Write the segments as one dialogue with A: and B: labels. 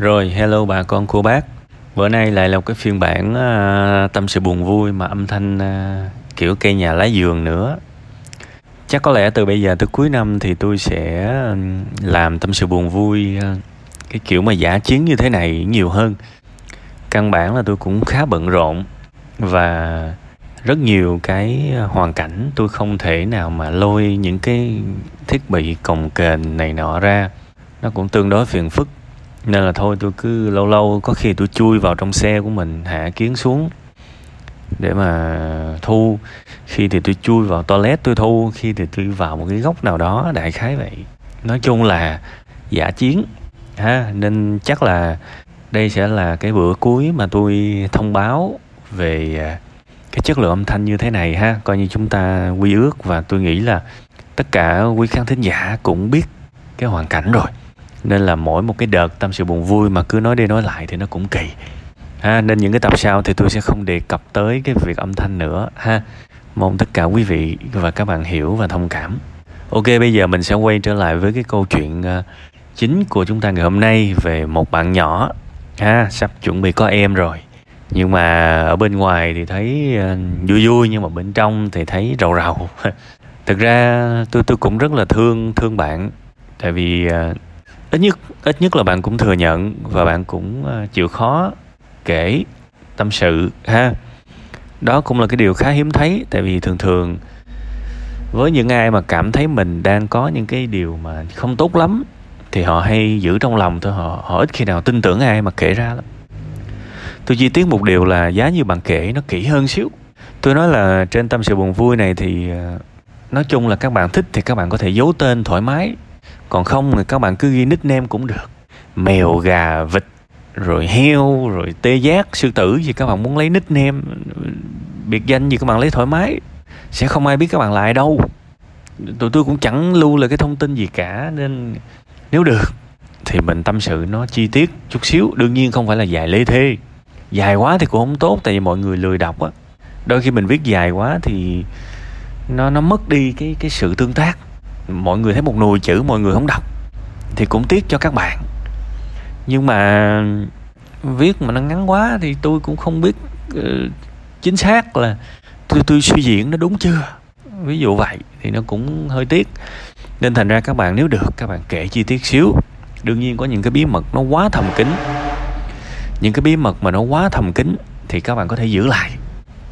A: Rồi, hello bà con cô bác. Bữa nay lại là một cái phiên bản uh, tâm sự buồn vui mà âm thanh uh, kiểu cây nhà lá giường nữa. Chắc có lẽ từ bây giờ tới cuối năm thì tôi sẽ làm tâm sự buồn vui uh, cái kiểu mà giả chiến như thế này nhiều hơn. Căn bản là tôi cũng khá bận rộn và rất nhiều cái hoàn cảnh tôi không thể nào mà lôi những cái thiết bị cồng kềnh này nọ ra. Nó cũng tương đối phiền phức nên là thôi, tôi cứ lâu lâu có khi tôi chui vào trong xe của mình, hạ kiến xuống để mà thu. Khi thì tôi chui vào toilet tôi thu, khi thì tôi vào một cái góc nào đó, đại khái vậy. Nói chung là giả chiến, ha. Nên chắc là đây sẽ là cái bữa cuối mà tôi thông báo về à, cái chất lượng âm thanh như thế này, ha. Coi như chúng ta quy ước và tôi nghĩ là tất cả quý khán thính giả cũng biết cái hoàn cảnh rồi nên là mỗi một cái đợt tâm sự buồn vui mà cứ nói đi nói lại thì nó cũng kỳ. Ha nên những cái tập sau thì tôi sẽ không đề cập tới cái việc âm thanh nữa ha. Mong tất cả quý vị và các bạn hiểu và thông cảm. Ok bây giờ mình sẽ quay trở lại với cái câu chuyện ờ, chính của chúng ta ngày hôm nay về một bạn nhỏ. Ha sắp chuẩn bị có em rồi. Nhưng mà ở bên ngoài thì thấy ờ, vui vui nhưng mà bên trong thì thấy rầu rầu. Thực ra tôi tôi cũng rất là thương thương bạn. Tại vì uh, ít nhất ít nhất là bạn cũng thừa nhận và bạn cũng ờ, chịu khó kể tâm sự, ha? Đó cũng là cái điều khá hiếm thấy, tại vì thường thường với những ai mà cảm thấy mình đang có những cái điều mà không tốt lắm thì họ hay giữ trong lòng thôi, họ họ ít khi nào tin tưởng ai mà kể ra lắm. Tôi chi tiết một điều là giá như bạn kể nó kỹ hơn xíu. Tôi nói là trên tâm sự buồn vui này thì ờ, nói chung là các bạn thích thì các bạn có thể giấu tên thoải mái còn không thì các bạn cứ ghi nickname cũng được. Mèo, gà, vịt, rồi heo, rồi tê giác, sư tử gì các bạn muốn lấy nickname, biệt danh gì các bạn lấy thoải mái. Sẽ không ai biết các bạn lại đâu. Tụi tôi cũng chẳng lưu lại cái thông tin gì cả, nên nếu được thì mình tâm sự nó chi tiết chút xíu. Đương nhiên không phải là dài lê thê. Dài quá thì cũng không tốt, tại vì mọi người lười đọc á. Đôi khi mình viết dài quá thì nó nó mất đi cái cái sự tương tác mọi người thấy một nùi chữ mọi người không đọc thì cũng tiếc cho các bạn. Nhưng mà viết mà nó ngắn quá thì tôi cũng không biết uh, chính xác là tôi tôi suy diễn nó đúng chưa. Ví dụ vậy thì nó cũng hơi tiếc. Nên thành ra các bạn nếu được các bạn kể chi tiết xíu. Đương nhiên có những cái bí mật nó quá thầm kín. Những cái bí mật mà nó quá thầm kín thì các bạn có thể giữ lại.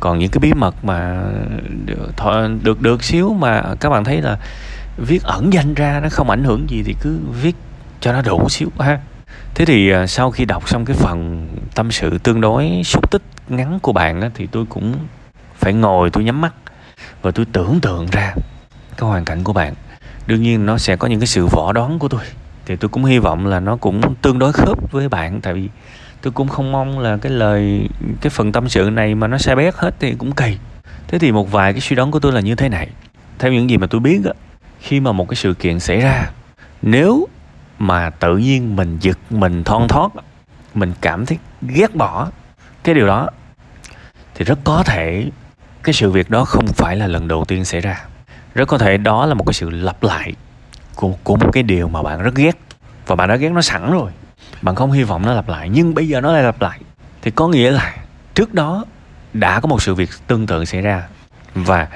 A: Còn những cái bí mật mà được được, được xíu mà các bạn thấy là viết ẩn danh ra nó không ảnh hưởng gì thì cứ viết cho nó đủ xíu ha. Thế thì à, sau khi đọc xong cái phần tâm sự tương đối xúc tích ngắn của bạn á, thì tôi cũng phải ngồi tôi nhắm mắt và tôi tưởng tượng ra cái hoàn cảnh của bạn. Đương nhiên nó sẽ có những cái sự võ đoán của tôi thì tôi cũng hy vọng là nó cũng tương đối khớp với bạn tại vì tôi cũng không mong là cái lời cái phần tâm sự này mà nó sai bét hết thì cũng kỳ. Thế thì một vài cái suy đoán của tôi là như thế này. Theo những gì mà tôi biết á khi mà một cái sự kiện xảy ra nếu mà tự nhiên mình giật mình thon thót mình cảm thấy ghét bỏ cái điều đó thì rất có thể cái sự việc đó không phải là lần đầu tiên xảy ra. Rất có thể đó là một cái sự lặp lại của, của một cái điều mà bạn rất ghét và bạn đã ghét nó sẵn rồi. Bạn không hy vọng nó lặp lại nhưng bây giờ nó lại lặp lại. Thì có nghĩa là trước đó đã có một sự việc tương tự xảy ra và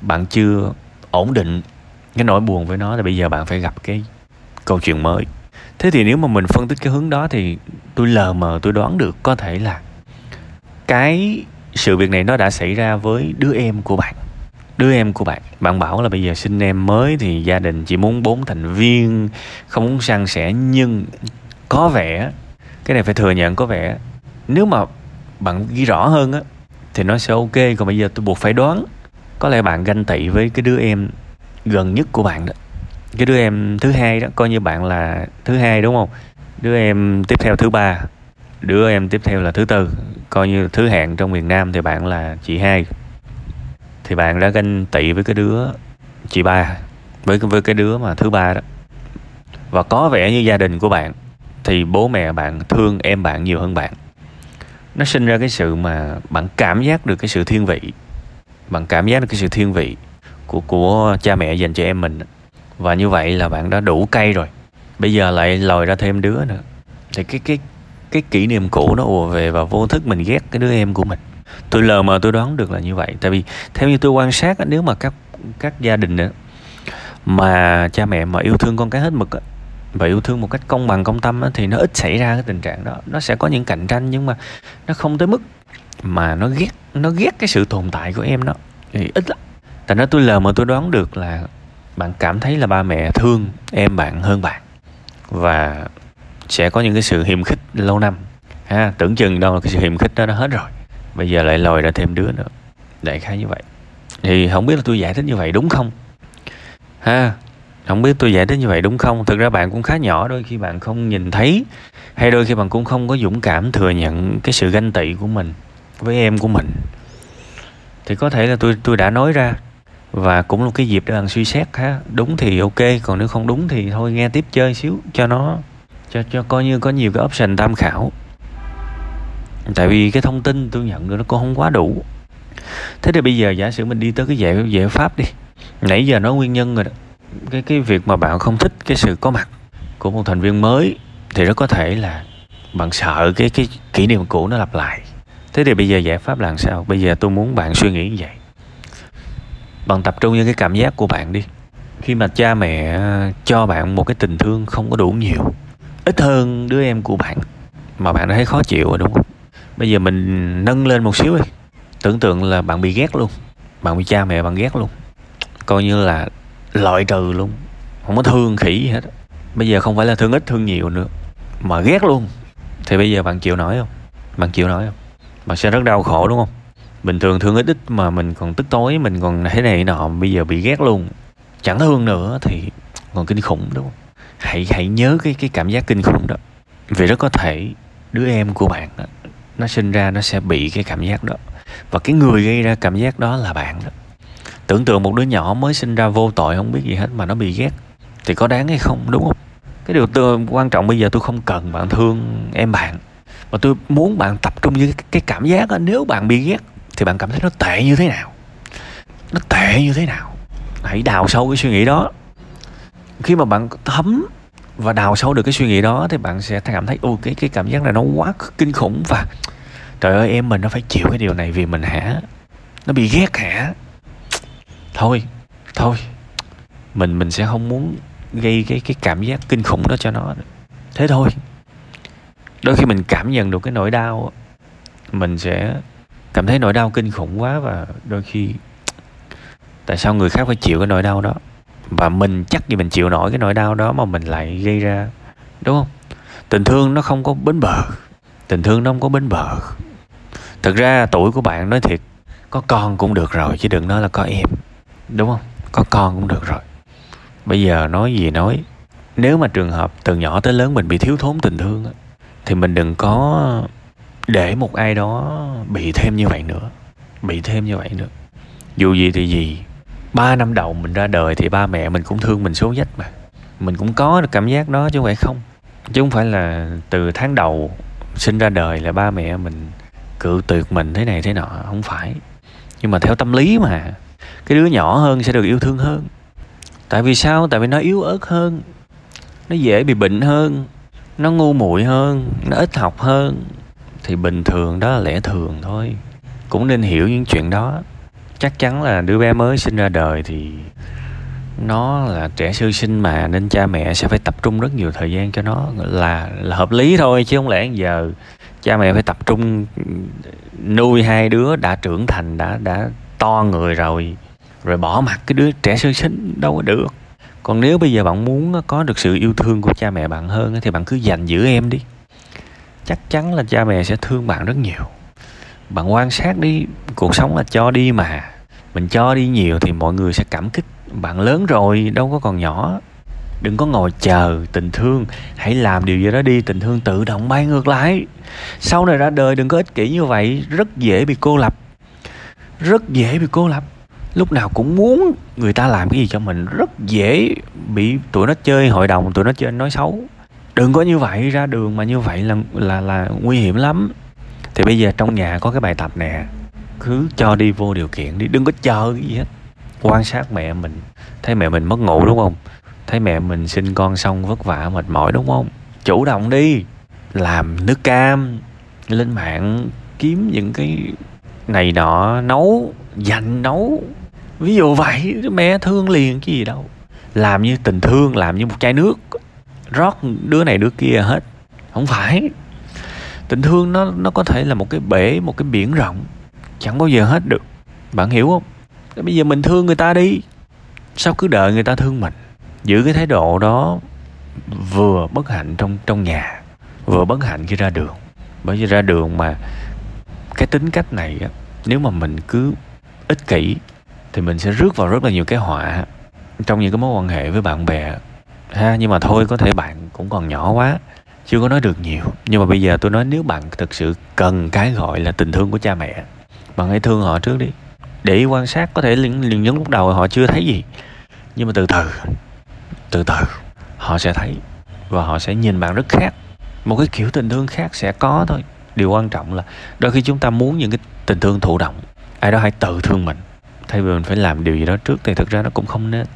A: bạn chưa ổn định cái nỗi buồn với nó là bây giờ bạn phải gặp cái câu chuyện mới. Thế thì nếu mà mình phân tích cái hướng đó thì tôi lờ mờ, tôi đoán được có thể là cái sự việc này nó đã xảy ra với đứa em của bạn. Đứa em của bạn. Bạn bảo là bây giờ sinh em mới thì gia đình chỉ muốn bốn thành viên, không muốn san sẻ, nhưng có vẻ, cái này phải thừa nhận có vẻ, nếu mà bạn ghi rõ hơn á, thì nó sẽ ok. Còn bây giờ tôi buộc phải đoán. Có lẽ bạn ganh tị với cái đứa em gần nhất của bạn đó. Cái đứa em thứ hai đó, coi như bạn là thứ hai đúng không? Đứa em tiếp theo thứ ba, đứa em tiếp theo là thứ tư, coi như thứ hạng trong miền nam thì bạn là chị hai. Thì bạn đã ganh tị với cái đứa chị ba, với với cái đứa mà thứ ba đó. Và có vẻ như gia đình của bạn thì bố mẹ bạn thương em bạn nhiều hơn bạn. Nó sinh ra cái sự mà bạn cảm giác được cái sự thiên vị, bạn cảm giác được cái sự thiên vị của của cha mẹ dành cho em mình. Và như vậy là bạn đã đủ cay rồi. Bây giờ lại lòi ra thêm đứa nữa. Thì cái cái cái kỷ niệm cũ nó ùa về và vô thức mình ghét cái đứa em của mình. Tôi lờ mờ tôi đoán được là như vậy. Tại vì theo như tôi quan sát nếu mà các các gia đình đó, mà cha mẹ mà yêu thương con cái hết mực và yêu thương một cách công bằng công tâm thì nó ít xảy ra cái tình trạng đó. Nó sẽ có những cạnh tranh nhưng mà nó không tới mức mà nó ghét nó ghét cái sự tồn tại của em nó thì ít lắm thành ra tôi lờ mà tôi đoán được là bạn cảm thấy là ba mẹ thương em bạn hơn bạn. Và sẽ có những cái sự hiềm khích lâu năm. Ha, tưởng chừng đâu là cái sự hiềm khích đó nó hết rồi. Bây giờ lại lòi ra thêm đứa nữa. Đại khái như vậy. Thì không biết là tôi giải thích như vậy đúng không? Ha, không biết tôi giải thích như vậy đúng không? Thực ra bạn cũng khá nhỏ, đôi khi bạn không nhìn thấy, hay đôi khi bạn cũng không có dũng cảm thừa nhận cái sự ganh tị của mình với em của mình. Thì có thể là tôi tôi đã nói ra và cũng là cái dịp để bạn suy xét ha. Đúng thì ok, còn nếu không đúng thì thôi, nghe tiếp chơi xíu, cho nó, cho cho coi như có nhiều cái option tham khảo. Tại vì cái thông tin tôi nhận được nó cũng không quá đủ. Thế thì bây giờ giả sử mình đi tới cái giải giải pháp đi. Nãy giờ nói nguyên nhân rồi đó. Cái cái việc mà bạn không thích cái sự có mặt của một thành viên mới thì rất có thể là bạn sợ cái cái kỷ niệm cũ nó lặp lại. Thế thì bây giờ giải pháp là sao? Bây giờ tôi muốn bạn suy nghĩ như vậy bạn tập trung vào cái cảm giác của bạn đi. Khi mà cha mẹ à, cho bạn một cái tình thương không có đủ nhiều, ít hơn đứa em của bạn, mà bạn đã thấy khó chịu rồi, đúng không? Bây giờ mình nâng lên một xíu đi. Tưởng tượng là bạn bị ghét luôn. Bạn bị cha mẹ bạn ghét luôn. Coi như là loại trừ luôn. Không có thương khỉ gì hết. Bây giờ không phải là thương ít, thương nhiều nữa, mà ghét luôn. Thì bây giờ bạn chịu nổi không? Bạn chịu nổi không? Bạn sẽ rất đau khổ, đúng không? Bình thường thương ít ít mà mình còn tức tối mình còn thế này nọ bây giờ bị ghét luôn. Chẳng thương nữa thì còn kinh khủng đúng không? Hãy hãy nhớ cái cái cảm giác kinh khủng đó. Vì rất có thể đứa em của bạn đó, nó sinh ra nó sẽ bị cái cảm giác đó. Và cái người gây ra cảm giác đó là bạn đó. Tưởng tượng một đứa nhỏ mới sinh ra vô tội không biết gì hết mà nó bị ghét. Thì có đáng hay không đúng không? Cái điều tôi quan trọng bây giờ tôi không cần bạn thương em bạn. Mà tôi muốn bạn tập trung với cái, cảm giác đó, nếu bạn bị ghét thì bạn cảm thấy nó tệ như thế nào? Nó tệ như thế nào? Hãy đào sâu cái suy nghĩ đó. Khi mà bạn thấm và đào sâu được cái suy nghĩ đó thì bạn sẽ cảm thấy ô cái cái cảm giác này nó quá kinh khủng và trời ơi, em mình nó phải chịu cái điều này vì mình hả? Nó bị ghét hả? Thôi thôi. Mình mình sẽ không muốn gây cái cái cảm giác kinh khủng đó cho nó. Thế thôi. Đôi khi mình cảm nhận được cái nỗi đau mình sẽ cảm thấy nỗi đau kinh khủng quá và đôi khi tại sao người khác phải chịu cái nỗi đau đó? Và mình chắc gì mình chịu nổi cái nỗi đau đó mà mình lại gây ra, đúng không? Tình thương nó không có bến bờ. Tình thương nó không có bến bờ. Thực ra tuổi của bạn nói thiệt, có con cũng được rồi chứ đừng nói là có em, đúng không? Có con cũng được rồi. Bây giờ nói gì nói, nếu mà trường hợp từ nhỏ tới lớn mình bị thiếu thốn tình thương thì mình đừng có để một ai đó bị thêm như vậy nữa, bị thêm như vậy nữa. Dù gì thì gì, ba năm đầu mình ra đời thì ba mẹ mình cũng thương mình số dách mà. Mình cũng có được cảm giác đó chứ không phải không. Chứ không phải là từ tháng đầu sinh ra đời là ba mẹ mình cự tuyệt mình thế này thế nọ, không phải. Nhưng mà theo tâm lý mà, cái đứa nhỏ hơn sẽ được yêu thương hơn. Tại vì sao? Tại vì nó yếu ớt hơn, nó dễ bị bệnh hơn, nó ngu muội hơn, nó ít học hơn thì bình thường đó là lẽ thường thôi. Cũng nên hiểu những chuyện đó. Chắc chắn là đứa bé mới sinh ra đời thì nó là trẻ sơ sinh mà nên cha mẹ sẽ phải tập trung rất nhiều thời gian cho nó là là hợp lý thôi, chứ không lẽ giờ cha mẹ phải tập trung ừ, nuôi hai đứa đã trưởng thành, đã đã to người rồi rồi bỏ mặt cái đứa trẻ sơ sinh đâu có được. Còn nếu bây giờ bạn muốn có được sự yêu thương của cha mẹ bạn hơn thì bạn cứ dành giữ em đi chắc chắn là cha mẹ sẽ thương bạn rất nhiều. Bạn quan sát đi, cuộc sống là cho đi mà. Mình cho đi nhiều thì mọi người sẽ cảm kích. Bạn lớn rồi, đâu có còn nhỏ. Đừng có ngồi chờ tình thương. Hãy làm điều gì đó đi, tình thương tự động bay ngược lại. Sau này ra đời đừng có ích kỷ như vậy. Rất dễ bị cô lập. Rất dễ bị cô lập. Lúc nào cũng muốn người ta làm cái gì cho mình. Rất dễ bị tụi nó chơi hội đồng, tụi nó chơi nói xấu đừng có như vậy, ra đường mà như vậy là là là nguy hiểm lắm. Thì bây giờ trong nhà có cái bài tập nè. Cứ cho đi vô điều kiện đi, đừng có chờ cái gì hết. Quan sát mẹ mình. Thấy mẹ mình mất ngủ đúng không? Thấy mẹ mình sinh con xong vất vả, mệt mỏi đúng không? Chủ động đi. Làm nước cam, lên mạng kiếm những cái này nọ, nấu, dành nấu. Ví dụ vậy, mẹ thương liền cái gì đâu. Làm như tình thương, làm như một chai nước rót đứa này đứa kia hết. Không phải. Tình thương nó nó có thể là một cái bể, một cái biển rộng. Chẳng bao giờ hết được. Bạn hiểu không? Bây giờ mình thương người ta đi. Sao cứ đợi người ta thương mình? Giữ cái thái độ đó vừa bất hạnh trong trong nhà, vừa bất hạnh khi ra đường. Bởi vì ra đường mà cái tính cách này á, nếu mà mình cứ ích kỷ thì mình sẽ rước vào rất là nhiều cái họa trong những cái mối quan hệ với bạn bè ha nhưng mà thôi có thể bạn cũng còn nhỏ quá chưa có nói được nhiều. Nhưng mà bây giờ tôi nói nếu bạn thực sự cần cái gọi là tình thương của cha mẹ bạn hãy thương họ trước đi. Để quan sát có thể liền, liền những lúc đầu họ chưa thấy gì nhưng mà từ từ từ từ họ sẽ thấy và họ sẽ nhìn bạn rất khác. Một cái kiểu tình thương khác sẽ có thôi. Điều quan trọng là đôi khi chúng ta muốn những cái tình thương thụ động ai đó hãy tự thương mình. Thay vì mình phải làm điều gì đó trước thì thực ra nó cũng không nên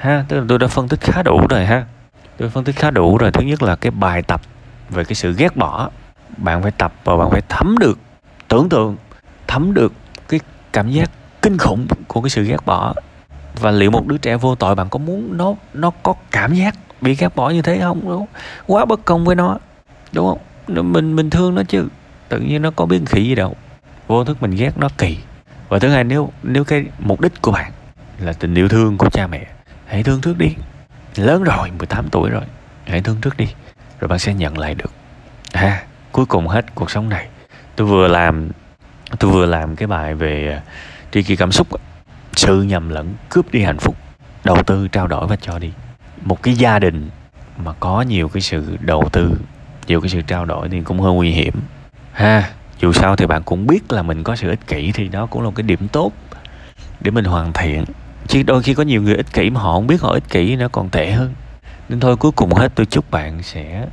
A: ha, tức là tôi đã phân tích khá đủ rồi ha. Tôi phân tích khá đủ rồi. Thứ nhất là cái bài tập về cái sự ghét bỏ. Bạn phải tập và bạn phải thấm được tưởng tượng, thấm được cái cảm giác kinh khủng của cái sự ghét bỏ. Và liệu một đứa trẻ vô tội, bạn có muốn nó nó có cảm giác bị ghét bỏ như thế không? Đúng không? quá bất công với nó. Đúng không? Mình mình thương nó chứ. Tự nhiên nó có biến khỉ gì đâu. Vô thức mình ghét nó kỳ. Và thứ hai, nếu nếu cái mục đích của bạn là tình yêu thương của cha mẹ hãy thương trước đi. Lớn rồi 18 tuổi rồi. Hãy thương trước đi, rồi bạn sẽ nhận lại được. Ha cuối cùng hết cuộc sống này, tôi vừa làm, tôi vừa làm cái bài về à, tri kỷ cảm xúc sự nhầm lẫn cướp đi hạnh phúc, đầu tư, trao đổi và cho đi. Một cái gia đình mà có nhiều cái sự đầu tư, nhiều cái sự trao đổi thì cũng hơi nguy hiểm. Ha, dù sao thì bạn cũng biết là mình có sự ích kỷ thì đó cũng là một cái điểm tốt để mình hoàn thiện chứ đôi khi có nhiều người ích kỷ mà họ không biết họ ích kỷ nó còn tệ hơn. Nên thôi, cuối cùng hết, tôi chúc bạn sẽ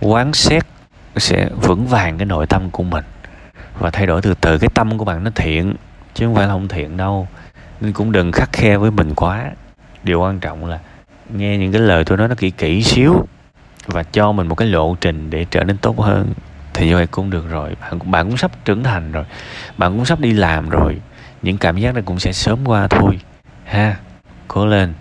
A: quán xét, sẽ vững vàng cái nội tâm của mình và thay đổi từ từ cái tâm của bạn nó thiện, chứ không phải là không thiện đâu. Nên cũng đừng khắc khe với mình quá. Điều quan trọng là nghe những cái lời tôi nói nó kỹ kỹ xíu và cho mình một cái lộ trình để trở nên tốt hơn. Thì như vậy cũng được rồi. Bạn bạn cũng sắp trưởng thành rồi. Bạn cũng sắp đi làm rồi. Những cảm giác này cũng sẽ sớm qua thôi ha cố lên.